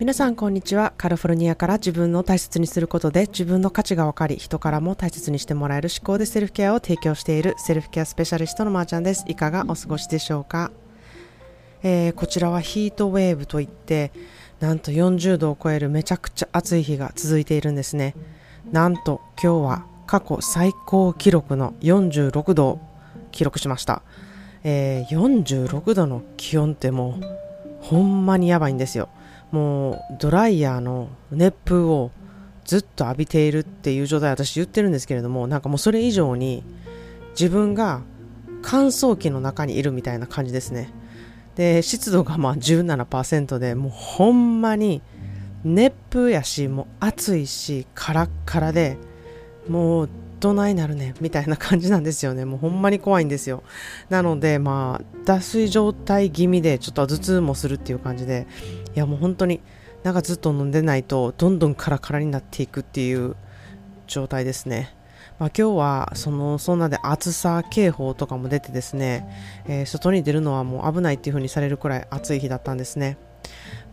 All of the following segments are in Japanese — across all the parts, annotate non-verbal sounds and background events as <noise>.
皆さんこんにちは。カリフォルニアから自分の大切にすることで自分の価値が分かり人からも大切にしてもらえる思考でセルフケアを提供しているセルフケアスペシャリストのまーちゃんです。いかがお過ごしでしょうか、えー、こちらはヒートウェーブといってなんと40度を超えるめちゃくちゃ暑い日が続いているんですね。なんと今日は過去最高記録の46度を記録しました、えー、46度の気温ってもうほんまにやばいんですよ。もうドライヤーの熱風をずっと浴びているっていう状態私言ってるんですけれどもなんかもうそれ以上に自分が乾燥機の中にいるみたいな感じですね。で湿度がまあ17%でもうほんまに熱風やしもう暑いしカラッカラでもうどないなるねみたいな感じなんですよね。<laughs> もうほんまに怖いんですよ。なのでまあ脱水状態気味でちょっと頭痛もするっていう感じで。いやもう本当になんかずっと飲んでないとどんどんカラカラになっていくっていう状態ですね。まあ、今日はそのそんなで暑さ警報とかも出てですね、えー、外に出るのはもう危ないっていう風にされるくらい暑い日だったんですね。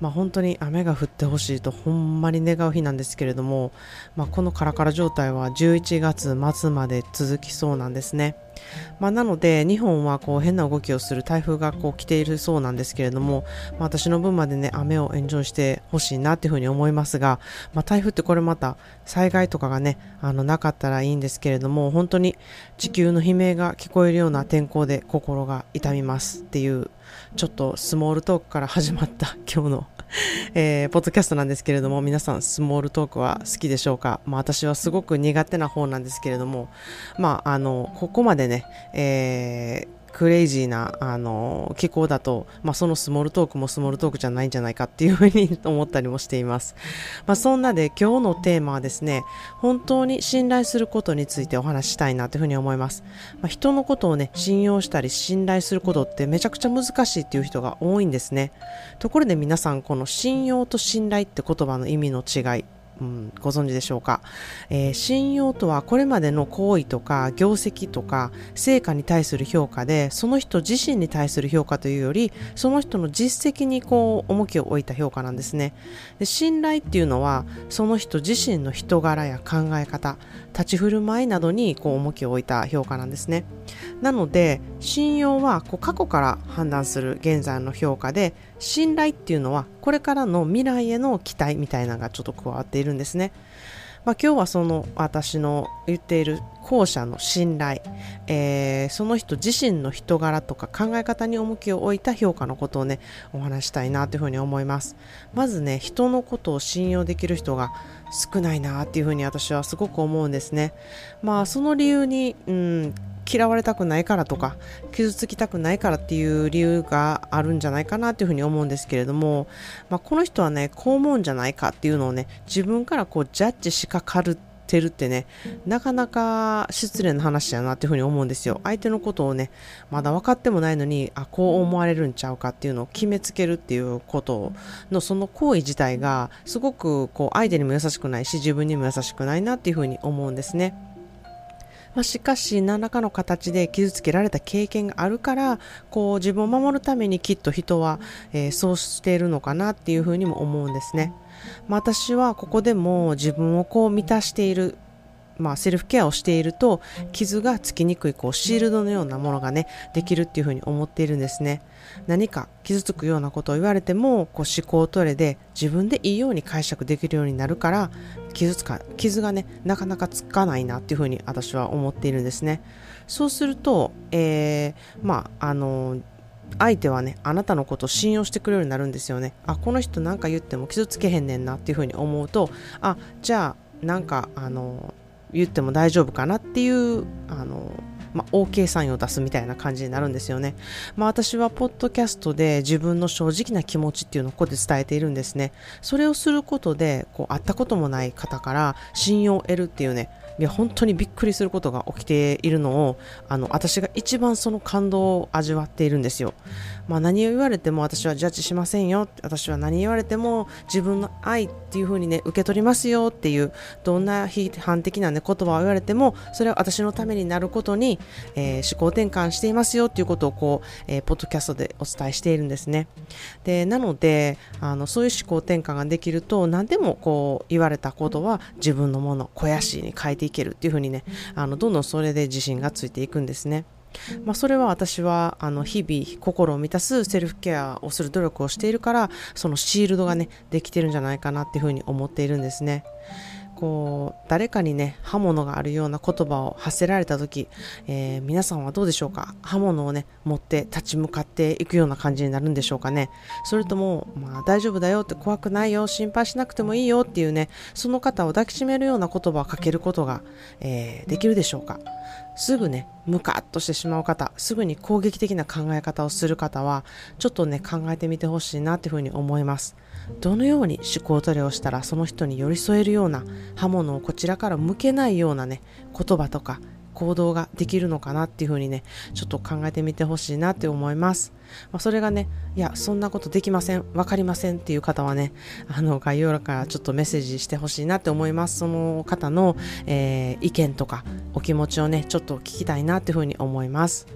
まあ、本当に雨が降ってほしいとほんまに願う日なんですけれども、まあ、このカラカラ状態は11月末まで続きそうなんですね。まあ、なので日本はこう変な動きをする台風がこう来ているそうなんですけれども、まあ、私の分までね雨をエンジョイしてほしいなっていうふうに思いますが、まあ、台風ってこれまた災害とかがねあのなかったらいいんですけれども本当に地球の悲鳴が聞こえるような天候で心が痛みますっていうちょっとスモールトークから始まった <laughs> 今日のえー、ポッドキャストなんですけれども、皆さんスモールトークは好きでしょうか？まあ私はすごく苦手な方なんですけれども、まああの、ここまでね、えー、クレイジーな、あの、気候だと、まあ、そのスモールトークもスモールトークじゃないんじゃないかっていうふうに思ったりもしています。まあ、そんなで今日のテーマはですね、本当に信頼することについてお話ししたいなというふうに思います。まあ、人のことをね、信用したり信頼することってめちゃくちゃ難しいっていう人が多いんですね。ところで皆さん、この信用と信頼って言葉の意味の違い、うん、ご存知でしょうか、えー、信用とはこれまでの行為とか業績とか成果に対する評価でその人自身に対する評価というよりその人の実績にこう重きを置いた評価なんですね。で信頼っていうのはその人自身の人柄や考え方立ち振る舞いなどにこう重きを置いた評価なんですね。なので信用はこう過去から判断する現在の評価で信頼っていうのはこれからの未来への期待みたいなのがちょっと加わっているるんですね。まあ、今日はその私の言っている後者の信頼、えー、その人自身の人柄とか考え方に重きを置いた評価のことをねお話したいなというふうに思いますまずね人のことを信用できる人が少ないなっていうふうに私はすごく思うんですねまあその理由に、うん、嫌われたくないからとか傷つきたくないからっていう理由があるんじゃないかなというふうに思うんですけれども、まあ、この人はねこう思うんじゃないかっていうのをね自分からこうジャッジしかかるてるってねなかなか失礼な話だなっていうふうに思うんですよ。相手のことをねまだ分かってもないのにあこう思われるんちゃうかっていうのを決めつけるっていうことのその行為自体がすごくこう相手にも優しくないし自分にも優しくないなっていうふうに思うんですね。まあ、しかし何らかの形で傷つけられた経験があるからこう自分を守るためにきっと人は、えー、そうしているのかなっていうふうにも思うんですね。まあ、私はここでも自分をこう満たしているまあ、セルフケアをしていると傷がつきにくいこうシールドのようなものがねできるっていうふうに思っているんですね何か傷つくようなことを言われてもこう思考トレで自分でいいように解釈できるようになるから傷つか傷がねなかなかつかないなっていうふうに私は思っているんですね。そうすると、えー、まああの相手はねあなたのことを信用してくれるようになるんですよね。あこの人なんか言っても傷つけへんねんなっていうふうに思うとあじゃあなんかあの言っても大丈夫かなっていうあの、まあ、OK サインを出すみたいな感じになるんですよね。まあ、私はポッドキャストで自分の正直な気持ちっていうのをここで伝えているんですね。それをすることでこう会ったこともない方から信用を得るっていうねいや本当にびっくりすることが起きているのをあの私が一番その感動を味わっているんですよ、まあ、何を言われても私はジャッジしませんよ私は何言われても自分の愛っていう風にね受け取りますよっていうどんな批判的な、ね、言葉を言われてもそれは私のためになることに、えー、思考転換していますよっていうことをこう、えー、ポッドキャストでお伝えしているんですね。でなのであのそういう思考転換ができると何でもこう言われたことは自分のもの肥やしに変えていけるっていう風にねあのどんどんそれで自信がついていくんですね。まあ、それは私はあの日々心を満たすセルフケアをする努力をしているからそのシールドがねできてるんじゃないかなっていうふうに思っているんですね。こう誰かにね刃物があるような言葉を発せられた時、えー、皆さんはどうでしょうか？刃物をね持って立ち向かっていくような感じになるんでしょうかね？それとも、まあ、大丈夫だよって怖くないよ心配しなくてもいいよっていうねその方を抱きしめるような言葉をかけることが、えー、できるでしょうか？すぐねムカッとしてしまう方すぐに攻撃的な考え方をする方はちょっとね考えてみてほしいなっていうふうに思います。どのように思考トレをしたらその人に寄り添えるような刃物をこちらから向けないようなね言葉とか行動ができるのかなっていうふうにねちょっと考えてみてほしいなって思います、まあ、それがねいやそんなことできません分かりませんっていう方はねあの概要欄からちょっとメッセージしてほしいなって思います。その方の、えー、意見とかお気持ちをねちょっと聞きたいなっていうふうに思います。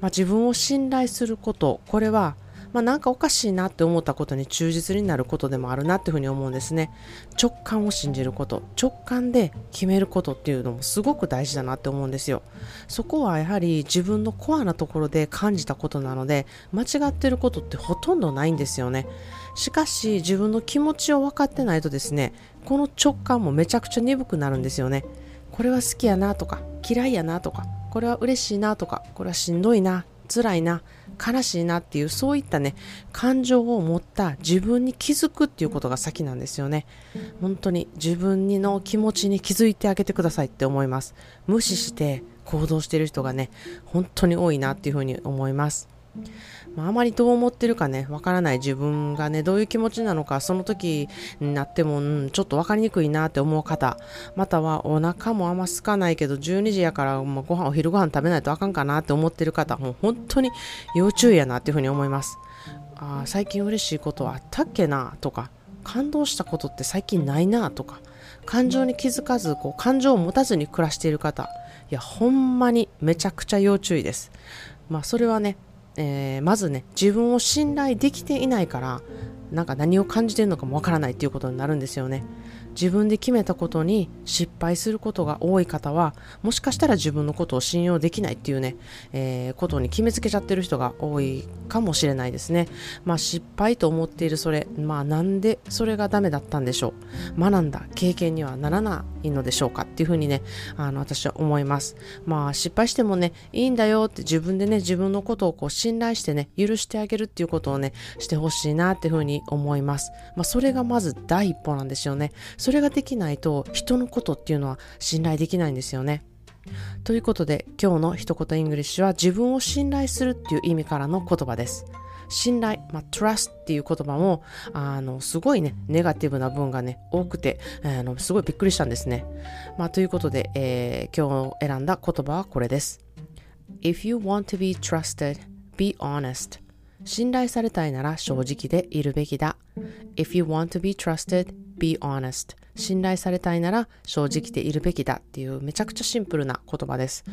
まあ、自分を信頼することこれはまあ、なんかおかしいなって思ったことに忠実になることでもあるなっていうふうに思うんですね。直感を信じること。直感で決めることっていうのもすごく大事だなって思うんですよ。そこはやはり自分のコアなところで感じたことなので間違ってることってほとんどないんですよね。しかし自分の気持ちを分かってないとですねこの直感もめちゃくちゃ鈍くなるんですよね。これは好きやなとか嫌いやなとかこれは嬉しいなとかこれはしんどいな辛いな悲しいなっていうそういったね感情を持った自分に気づくっていうことが先なんですよね。本当に自分にの気持ちに気づいてあげてくださいって思います。無視して行動してる人がね本当に多いなっていうふうに思います。まあ、あまりどう思ってるかね、わからない自分がね、どういう気持ちなのか、その時になっても、うん、ちょっとわかりにくいなって思う方、またはお腹もあんま空かないけど、12時やから、まあ、ご飯、お昼ご飯食べないとあかんかなって思ってる方、もう本当に要注意やなっていうふうに思います。あ最近嬉しいことあったっけなとか、感動したことって最近ないなとか、感情に気づかず、こう、感情を持たずに暮らしている方、いや、ほんまにめちゃくちゃ要注意です。まあ、それはね、えー、まずね自分を信頼できていないからなんか何を感じてるのかもわからないっていうことになるんですよね。自分で決めたことに失敗することが多い方はもしかしたら自分のことを信用できないっていうね、えー、ことに決めつけちゃってる人が多いかもしれないですね。まあ失敗と思っているそれまあなんでそれがダメだったんでしょう。学んだ経験にはならないのでしょうかっていうふうにねあの私は思います。まあ失敗してもねいいんだよって自分でね自分のことをこう信頼してね許してあげるっていうことをねしてほしいなっていうふうに思います。まあそれがまず第一歩なんですよね。それができないと人のことっていうのは信頼できないんですよね。ということで今日の一言 English は自分を信頼するっていう意味からの言葉です。信頼、まあ、trust っていう言葉も、あの、すごいね、ネガティブな文がね、多くて、あの、すごいびっくりしたんですね。まあ、ということで、えー、今日選んだ言葉はこれです。If you want to be trusted, be honest. 信頼されたいなら正直でいるべきだ。If you want to be trusted, be honest 信頼されたいなら正直でいるべきだっていうめちゃくちゃシンプルな言葉です。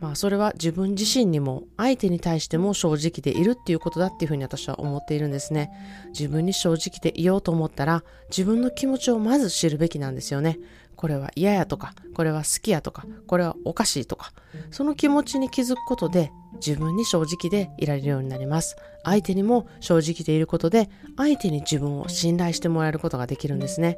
まあそれは自分自身にも相手に対しても正直でいるっていうことだっていうふうに私は思っているんですね。自分に正直でいようと思ったら自分の気持ちをまず知るべきなんですよね。これは嫌やとか、これは好きやとか、これはおかしいとか、その気持ちに気づくことで自分に正直でいられるようになります。相手にも正直でいることで、相手に自分を信頼してもらえることができるんですね。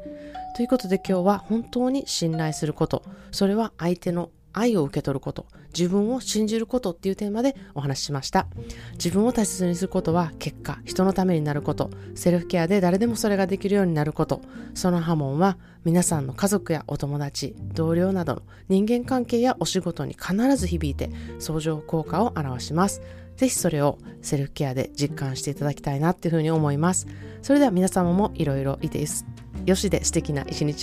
ということで今日は本当に信頼すること、それは相手の愛を受け取ること、自分を信じることっていうテーマでお話ししました。自分を大切にすることは結果、人のためになること、セルフケアで誰でもそれができるようになること、その波紋は皆さんの家族やお友達、同僚などの人間関係やお仕事に必ず響いて相乗効果を表します。ぜひそれをセルフケアで実感していただきたいなっていうふうに思います。それでは皆様もいろいろいいです。Yoshi de suteki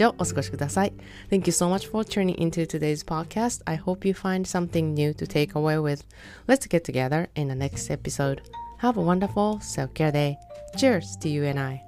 o. Thank you so much for tuning into today's podcast. I hope you find something new to take away with. Let's get together in the next episode. Have a wonderful self-care day. Cheers to you and I.